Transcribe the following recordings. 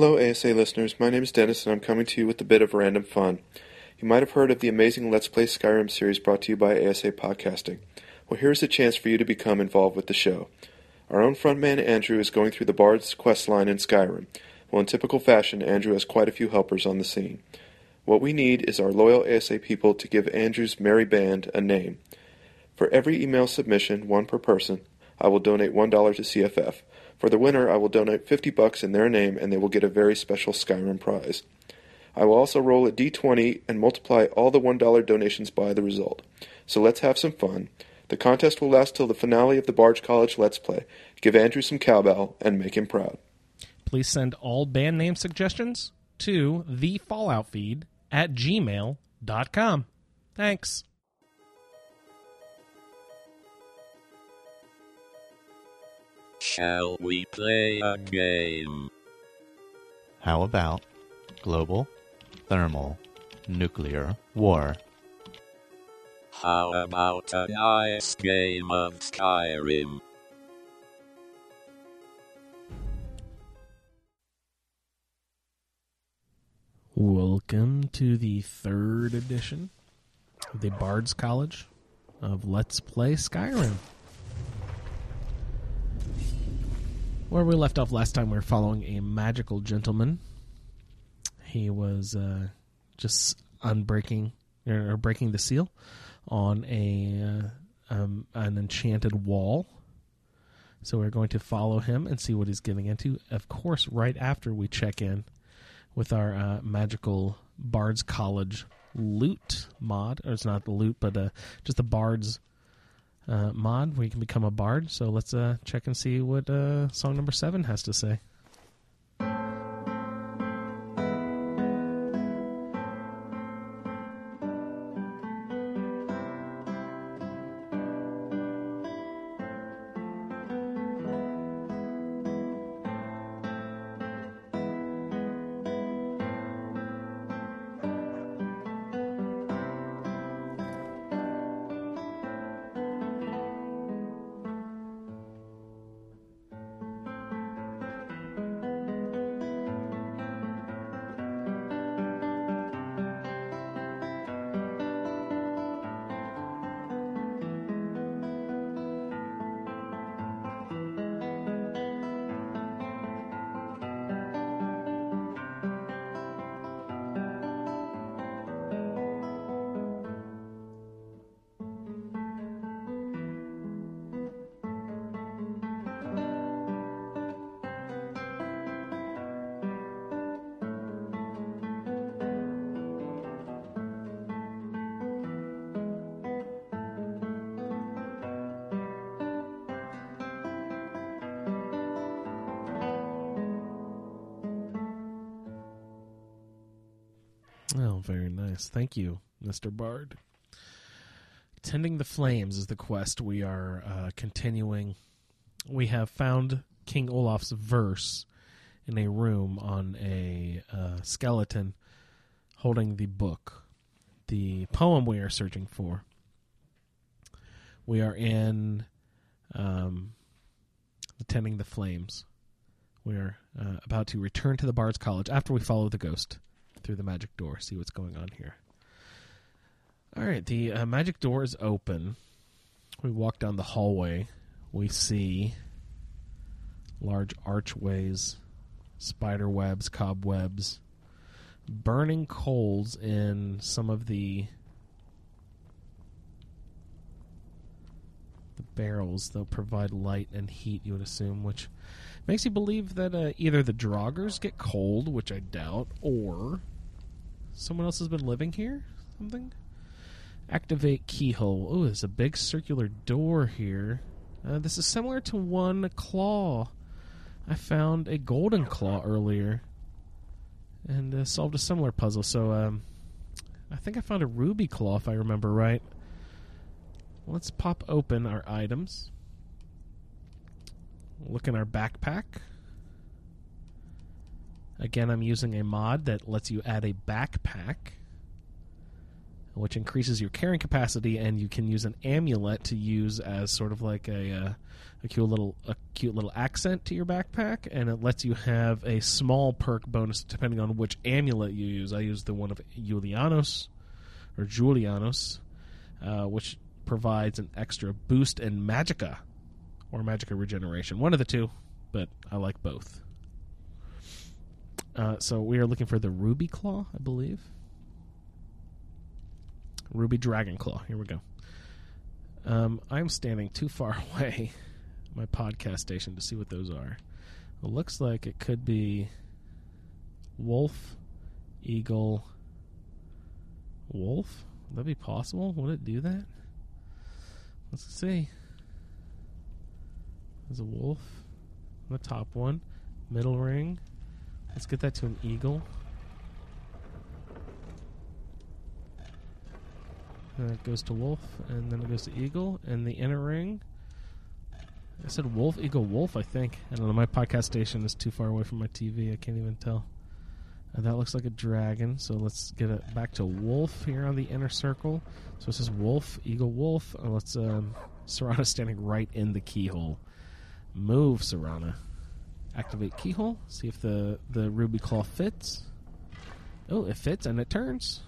Hello, ASA listeners. My name is Dennis, and I'm coming to you with a bit of random fun. You might have heard of the amazing Let's Play Skyrim series brought to you by ASA Podcasting. Well, here's a chance for you to become involved with the show. Our own frontman Andrew is going through the Bard's quest line in Skyrim. Well, in typical fashion, Andrew has quite a few helpers on the scene. What we need is our loyal ASA people to give Andrew's merry band a name. For every email submission, one per person, I will donate $1 to CFF. For the winner, I will donate 50 bucks in their name and they will get a very special Skyrim prize. I will also roll a d20 and multiply all the $1 donations by the result. So let's have some fun. The contest will last till the finale of the Bard's College Let's Play. Give Andrew some cowbell and make him proud. Please send all band name suggestions to the Fallout feed at gmail.com. Thanks. Shall we play a game? How about global, thermal, nuclear war? How about a nice game of Skyrim? Welcome to the third edition of the Bard's College of Let's Play Skyrim. Where we left off last time, we were following a magical gentleman. He was uh, just unbreaking or breaking the seal on a uh, um, an enchanted wall. So we're going to follow him and see what he's getting into. Of course, right after we check in with our uh, magical Bard's College loot mod, or it's not the loot, but uh, just the Bard's mod where you can become a bard. So let's uh, check and see what uh, song number seven has to say. Very nice. Thank you, Mr. Bard. Tending the Flames is the quest we are uh, continuing. We have found King Olaf's verse in a room on a uh, skeleton holding the book, the poem we are searching for. We are in um, Tending the Flames. We are uh, about to return to the Bard's College after we follow the ghost through the magic door, see what's going on here. All right, the uh, magic door is open. We walk down the hallway. We see large archways, spider webs, cobwebs, burning coals in some of the the barrels. They'll provide light and heat, you would assume, which makes you believe that uh, either the Draugrs get cold, which I doubt, or someone else has been living here. Something. Activate keyhole. Oh, there's a big circular door here. Uh, this is similar to one claw. I found a golden claw earlier and uh, solved a similar puzzle. So, um, I think I found a ruby claw if I remember right. Let's pop open our items. Look in our backpack. Again, I'm using a mod that lets you add a backpack. which increases your carrying capacity, and you can use an amulet to use as sort of like a uh, a cute little a cute little accent to your backpack, and it lets you have a small perk bonus depending on which amulet you use. I use the one of Julianos or Julianos, uh, which provides an extra boost in magicka or magicka regeneration, one of the two, but I like both. Uh, so we are looking for the Ruby Claw, I believe. Ruby Dragon Claw. Here we go. Um, I'm standing too far away, my podcast station, to see what those are. It looks like it could be wolf, eagle, wolf. Would that be possible? Would it do that? Let's see. There's a wolf. On the top one. Middle ring. Let's get that to an eagle. Then it goes to wolf, and then it goes to eagle, and the inner ring. I said wolf, eagle, wolf. I think. I don't know. My podcast station is too far away from my TV. I can't even tell. And that looks like a dragon. So let's get it back to wolf here on the inner circle. So it says wolf, eagle, wolf. And let's um, standing right in the keyhole. Move, Serana. Activate keyhole. See if the the ruby claw fits. Oh, it fits and it turns.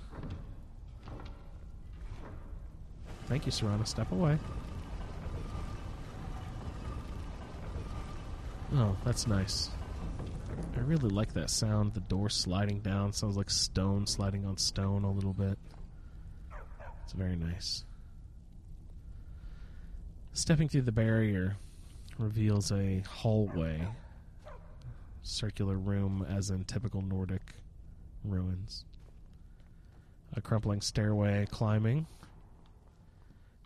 Thank you, Serana. Step away. Oh, that's nice. I really like that sound. The door sliding down sounds like stone sliding on stone a little bit. It's very nice. Stepping through the barrier reveals a hallway, circular room, as in typical Nordic ruins. A crumpling stairway climbing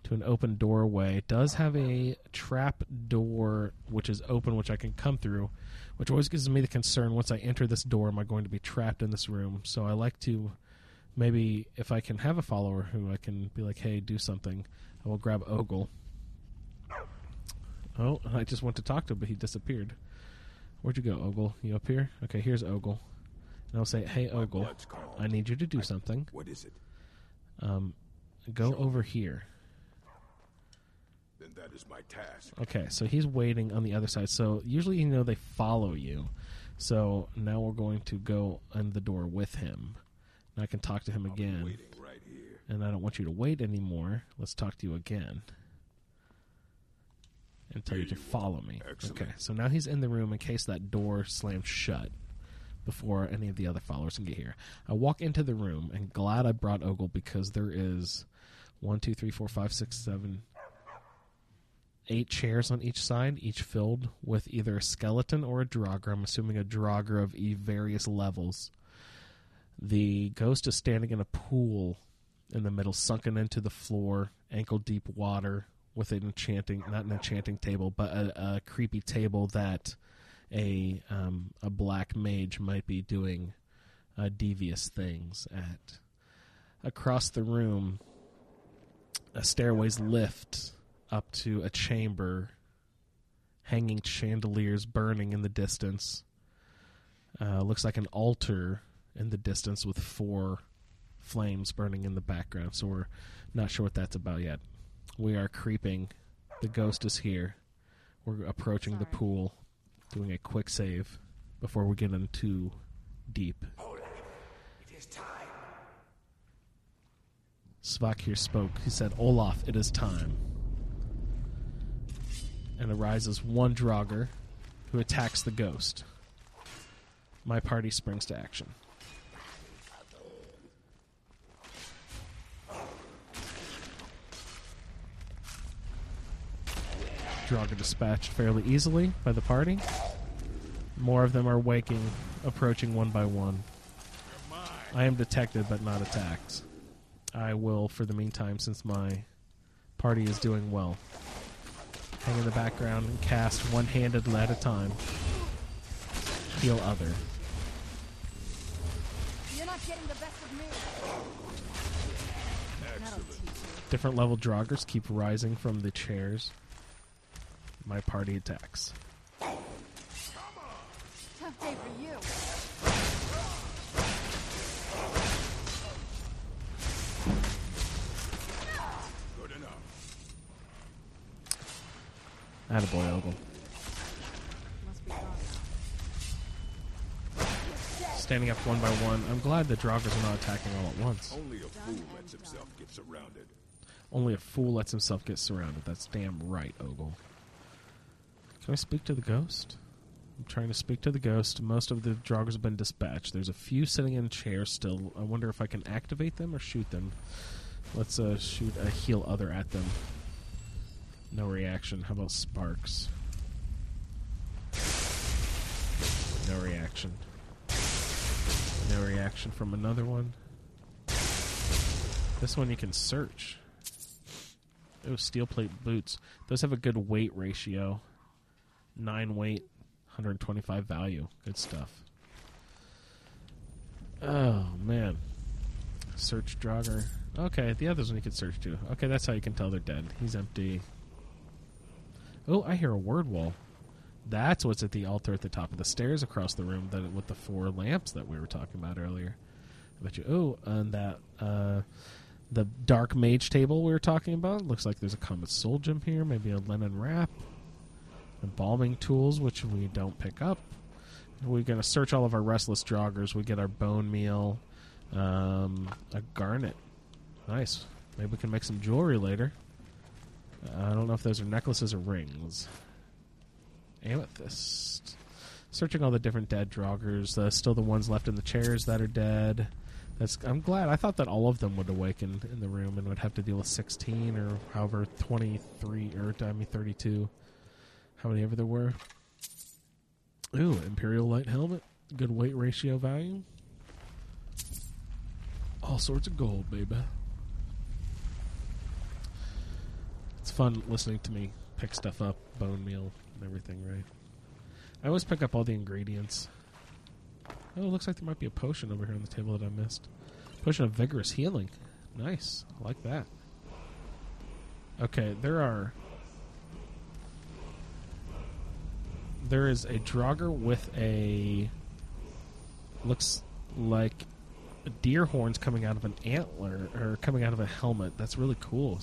to an open doorway. It does have a trap door which is open, which I can come through, which always gives me the concern once I enter this door, am I going to be trapped in this room? So I like to maybe, if I can have a follower who I can be like, hey, do something, I will grab Ogle. Oh, I just went to talk to him, but he disappeared. Where'd you go, Ogle? You up here? Okay, here's Ogle. And I'll say, hey, Ogle. I need you to do something. What is it? Um, go over here. Then that is my task. Okay, so he's waiting on the other side. So usually, you know, they follow you. So now we're going to go in the door with him. And I can talk to him I'll again. right. And I don't want you to wait anymore. Let's talk to you again. And tell you to follow me. Excellent. Okay, so now he's in the room in case that door slams shut before any of the other followers can get here. I walk into the room and glad I brought Ogle because there is one, two, three, four, five, six, seven, eight chairs on each side, each filled with either a skeleton or a Draugr. I'm assuming a Draugr of e- various levels. The ghost is standing in a pool in the middle, sunken into the floor, ankle deep water, with an enchanting, not an enchanting table, but a, a creepy table that a um, a black mage might be doing uh, devious things at. Across the room, a stairways lift up to a chamber, hanging chandeliers burning in the distance. Uh, looks like an altar in the distance with four flames burning in the background. So we're not sure what that's about yet. We are creeping. The ghost is here. We're approaching the pool, doing a quick save before we get in too deep. It is time. Svak here spoke. He said, Olaf, it is time. And arises one Draugr who attacks the ghost. My party springs to action. Draugr dispatched fairly easily by the party. More of them are waking, approaching one by one. I am detected but not attacked. I will, for the meantime, since my party is doing well, hang in the background and cast one handed at a time. Heal other. You're not getting the best of me. That'll teach you. Different level Draugrs keep rising from the chairs my party attacks. Tough day for you. Good enough. Attaboy, Ogle. Standing up one by one. I'm glad the Draugrs are not attacking all at once. Only a fool lets himself get surrounded. Only a fool lets himself get surrounded. That's damn right, Ogle. Can I speak to the ghost? I'm trying to speak to the ghost. Most of the Draugrs have been dispatched. There's a few sitting in chairs still. I wonder if I can activate them or shoot them. Let's uh, shoot a heal other at them. No reaction. How about sparks? No reaction. No reaction from another one. This one you can search. Oh, steel plate boots. Those have a good weight ratio. Nine weight, 125 value. Good stuff. Oh, man. Search Draugr. Okay, the others one you can search too. Okay, that's how you can tell they're dead. He's empty. Oh, I hear a word wall. That's what's at the altar at the top of the stairs across the room that with the four lamps that we were talking about earlier. I bet you. Oh, and that uh, the dark mage table we were talking about looks like there's a comet soul gem here. Maybe a linen wrap, embalming tools, which we don't pick up. We're gonna search all of our restless Draugrs. We get our bone meal, um, a garnet. Nice. Maybe we can make some jewelry later. I don't know if those are necklaces or rings. Amethyst. Searching all the different dead Draugrs. Uh, still the ones left in the chairs that are dead. That's. I'm glad. I thought that all of them would awaken in the room and would have to deal with 16 or however 23 or I mean 32. How many ever there were. Ooh, Imperial Light Helmet. Good weight ratio value. All sorts of gold, baby. It's fun listening to me pick stuff up, bone meal and everything, right? I always pick up all the ingredients. Oh, it looks like there might be a potion over here on the table that I missed. Potion of vigorous healing. Nice. I like that. Okay, there are. There is a Draugr with a. Looks like deer horns coming out of an antler, or coming out of a helmet. That's really cool.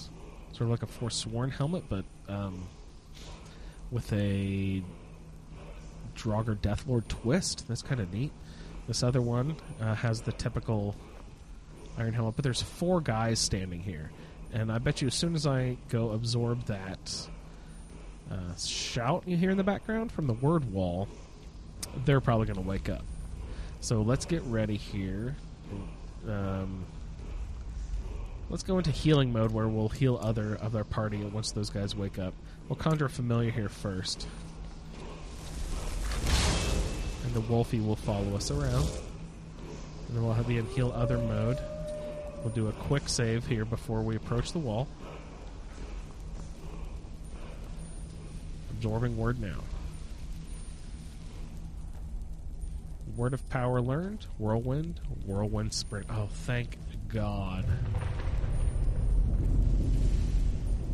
Sort of like a Forsworn helmet, but um, with a Draugr Deathlord twist. That's kind of neat. This other one uh, has the typical iron helmet, but there's four guys standing here, and I bet you as soon as I go absorb that uh, shout you hear in the background from the word wall, they're probably going to wake up. So let's get ready here. Um, let's go into healing mode where we'll heal other of our party once those guys wake up. We'll conjure familiar here first. And the Wolfie will follow us around. And then we'll have the heal other mode. We'll do a quick save here before we approach the wall. Absorbing word now. Word of power learned. Whirlwind. Whirlwind sprint. Oh, thank God.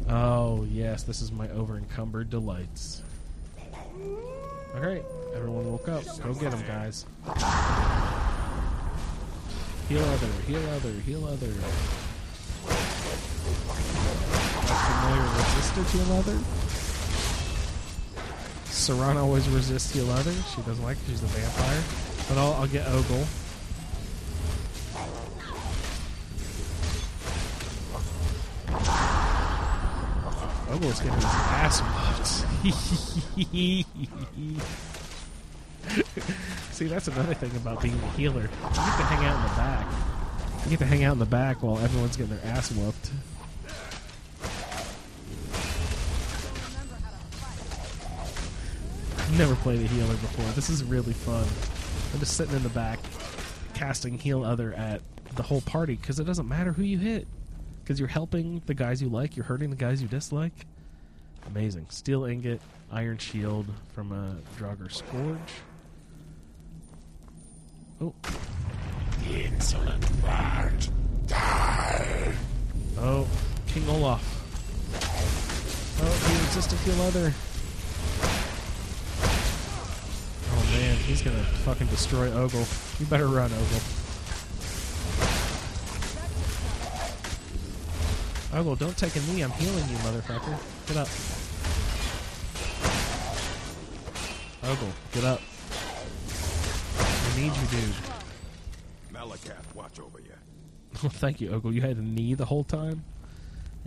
Oh, yes, this is my over encumbered delights. Alright, everyone woke up. Go get them, guys. Heal other, heal other, heal other. Familiar resisted heal other. Serana always resists heal other. She doesn't like it, she's a vampire. But I'll, I'll get Ogle. Ogle's getting his ass whooped. See, that's another thing about being a healer. You get to hang out in the back. You get to hang out in the back while everyone's getting their ass whooped. I've never played a healer before. This is really fun. I'm just sitting in the back, casting heal other at the whole party because it doesn't matter who you hit. Because you're helping the guys you like, you're hurting the guys you dislike. Amazing. Steel ingot, iron shield from a Draugr Scourge. Oh. Insolent bard. Die. Oh, King Olaf. Oh, he resisted heal other. He's gonna fucking destroy Ogle. You better run, Ogle. Ogle, don't take a knee. I'm healing you, motherfucker. Get up. Ogle, get up. I need you, dude. Malacath, watch over you. Well, thank you, Ogle. You had a knee the whole time,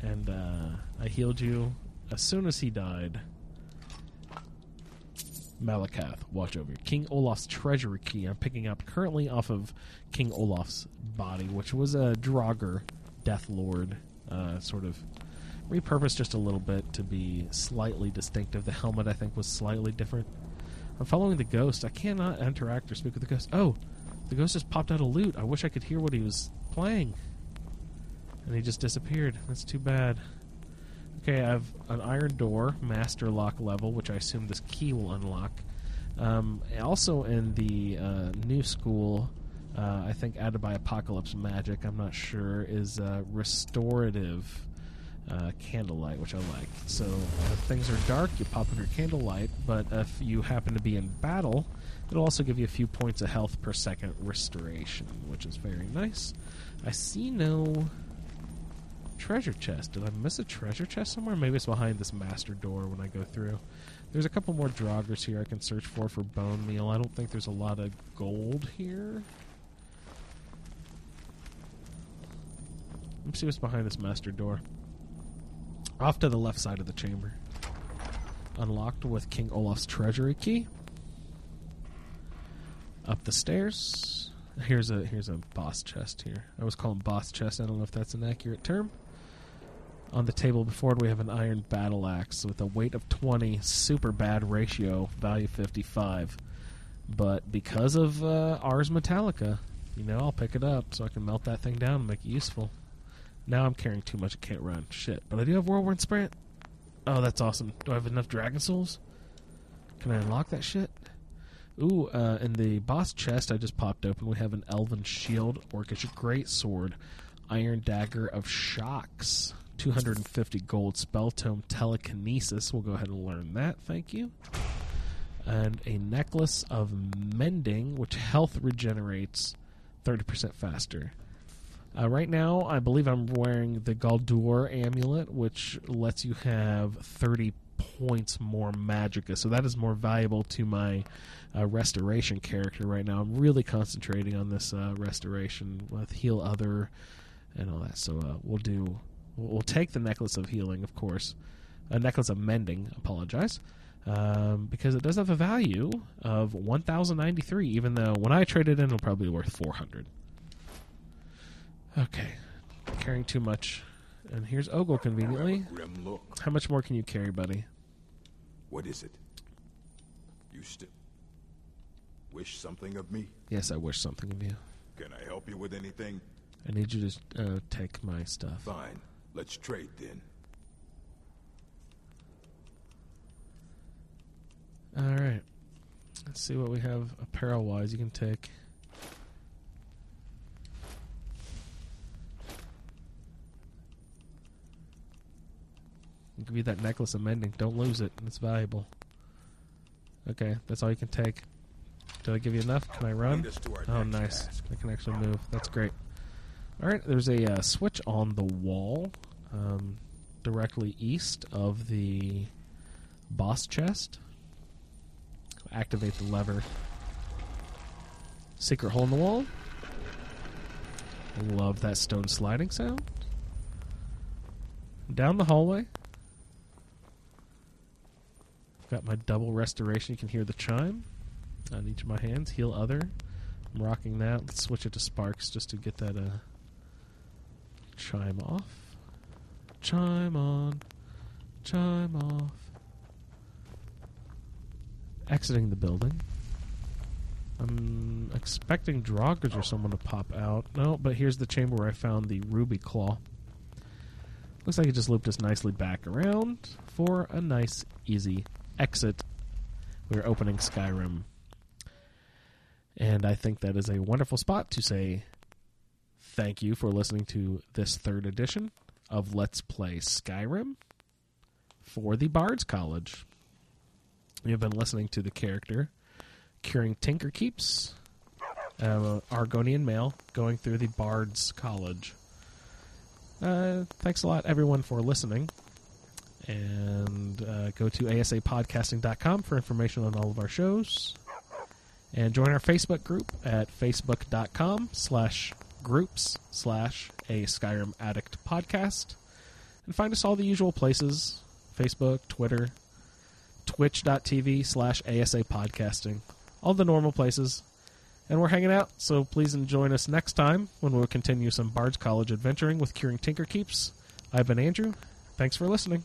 and uh, I healed you as soon as he died. Malacath, watch over. King Olaf's treasury key. I'm picking up currently off of King Olaf's body, which was a Draugr Death Lord, uh, sort of repurposed just a little bit to be slightly distinctive. The helmet, I think, was slightly different. I'm following the ghost. I cannot interact or speak with the ghost. Oh, the ghost just popped out a loot. I wish I could hear what he was playing. And he just disappeared. That's too bad. Okay, I have an iron door, master lock level, which I assume this key will unlock. Um, also in the uh, new school, uh, I think added by Apocalypse Magic, I'm not sure, is uh, restorative candlelight, which I like. So if things are dark, you pop your candlelight, but if you happen to be in battle, it'll also give you a few points of health per second restoration, which is very nice. I see no treasure chest. Did I miss a treasure chest somewhere? Maybe it's behind this master door when I go through. There's a couple more Draugrs here I can search for for bone meal. I don't think there's a lot of gold here. Let me see what's behind this master door. Off to the left side of the chamber. Unlocked with King Olaf's treasury key. Up the stairs. Here's a here's a boss chest here. I was calling boss chest. I don't know if that's an accurate term. On the table before it, we have an iron battle axe with a weight of 20, super bad ratio, value 55. But because of uh, Ars Metallica, you know, I'll pick it up so I can melt that thing down and make it useful. Now I'm carrying too much, I can't run. Shit. But I do have Whirlwind Sprint. Oh, that's awesome. Do I have enough Dragon Souls? Can I unlock that shit? Ooh, uh, in the boss chest I just popped open, we have an Elven Shield, Orcish Great Sword, Iron Dagger of Shocks, 250 gold Spell Tome Telekinesis. We'll go ahead and learn that, thank you. And a Necklace of Mending, which health regenerates 30% faster. Uh, right now, I believe I'm wearing the Gauldur amulet, which lets you have 30 points more magicka. So that is more valuable to my uh, restoration character right now. I'm really concentrating on this uh, restoration with heal other and all that. So uh, we'll do. We'll take the necklace of healing, of course. A necklace of mending. Apologize. Um, because it does have a value of 1,093, even though when I trade it in, it'll probably be worth 400. Okay. Carrying too much. And here's Ogle conveniently. You have a grim look. How much more can you carry, buddy? What is it? You still wish something of me? Yes, I wish something of you. Can I help you with anything? I need you to uh, take my stuff. Fine. Let's trade then. All right. Let's see what we have apparel wise you can take. I'll give you that necklace of mending. Don't lose it. It's valuable. Okay, that's all you can take. Did I give you enough? Can I run? Lead us to our Oh, nice. I can actually move. That's great. All right, there's a uh, switch on the wall um, directly east of the boss chest. Activate the lever. Secret hole in the wall. Love that stone sliding sound. Down the hallway. Got my double restoration. You can hear the chime on each of my hands. Heal other. I'm rocking that. Let's switch it to sparks just to get that uh, chime off. Chime on. Chime off. Exiting the building. I'm expecting Draugrs or someone to pop out. No, but here's the chamber where I found the Ruby Claw. Looks like it just looped us nicely back around for a nice, easy exit. We're opening Skyrim. And I think that is a wonderful spot to say thank you for listening to this third edition of Let's Play Skyrim for the Bards College. You've been listening to the character curing Tinker Keeps, uh, Argonian male, going through the Bards College. Uh, thanks a lot, everyone, for listening. And uh, go to asapodcasting.com for information on all of our shows. And join our Facebook group at facebook.com slash groups slash a Skyrim Addict podcast. And find us all the usual places Facebook, Twitter, twitch.tv slash ASA podcasting. All the normal places. And we're hanging out, so please join us next time when we'll continue some Bard's College adventuring with Curing Tinker Keeps. I've been Andrew. Thanks for listening.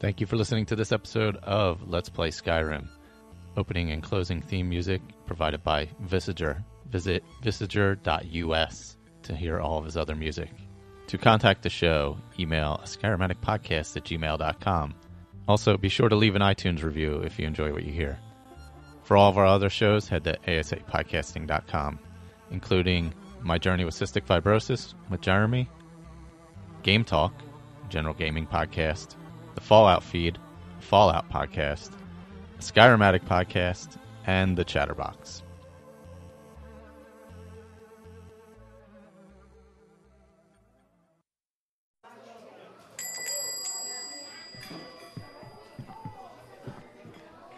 Thank you for listening to this episode of Let's Play Skyrim. Opening and closing theme music provided by Visager. Visit visager.us to hear all of his other music. To contact the show, email skyrimaticpodcast at gmail.com. Also, be sure to leave an iTunes review if you enjoy what you hear. For all of our other shows, head to asapodcasting.com, including My Journey with Cystic Fibrosis with Jeremy, Game Talk, general gaming podcast, the Fallout feed, Fallout podcast, Skyrim Addict podcast, and the Chatterbox.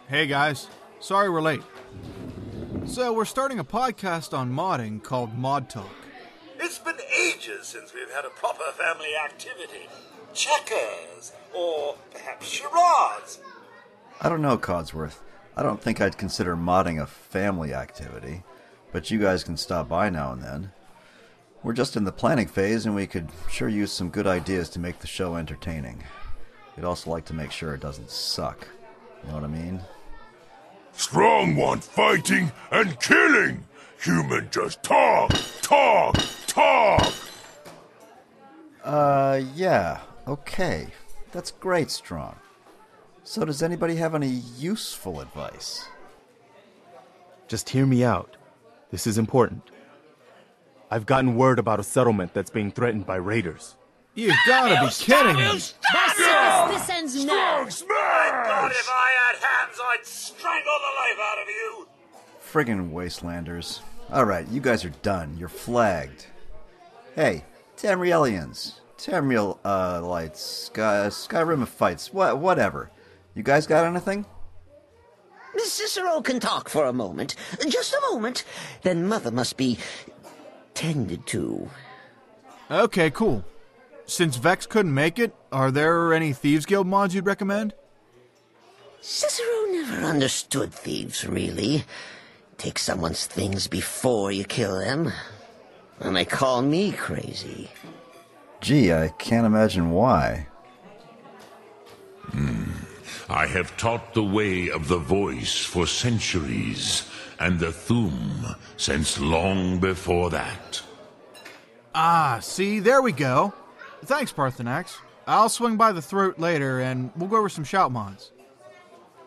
Hey guys, sorry we're late. So, we're starting a podcast on modding called Mod Talk. It's been ages since we've had a proper family activity. Checkers, or perhaps charades. I don't know, Codsworth. I don't think I'd consider modding a family activity, but you guys can stop by now and then. We're just in the planning phase, and we could sure use some good ideas to make the show entertaining. We'd also like to make sure it doesn't suck. You know what I mean? Strong want fighting and killing. Human just talk, talk, talk. Uh, yeah, okay. That's great, Strong. So, does anybody have any useful advice? Just hear me out. This is important. I've gotten word about a settlement that's being threatened by raiders. You've gotta be kidding me! This ends now. God, if I had hands, I'd strangle the life out of you. Friggin' wastelanders. Alright, you guys are done. You're flagged. Hey, Tamrielians. Tamriel, uh, lights. Sky, Skyrim fights. What, whatever. You guys got anything? Cicero can talk for a moment. Just a moment. Then Mother must be tended to. Okay, cool. Since Vex couldn't make it, are there any Thieves Guild mods you'd recommend? Cicero never understood thieves, really. Take someone's things before you kill them. And they call me crazy. Gee, I can't imagine why. I have taught the way of the voice for centuries, and the Thu'um since long before that. Ah, see, there we go. Thanks, Paarthurnax. I'll swing by the throat later and we'll go over some shout mods.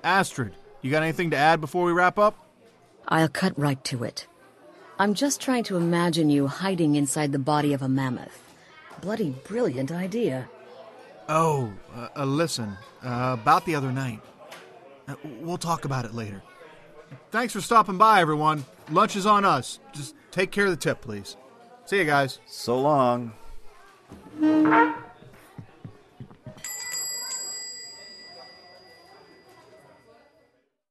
Astrid, you got anything to add before we wrap up? I'll cut right to it. I'm just trying to imagine you hiding inside the body of a mammoth. Bloody brilliant idea. Oh, uh, uh, listen, uh, about the other night. Uh, we'll talk about it later. Thanks for stopping by, everyone. Lunch is on us. Just take care of the tip, please. See you guys. So long.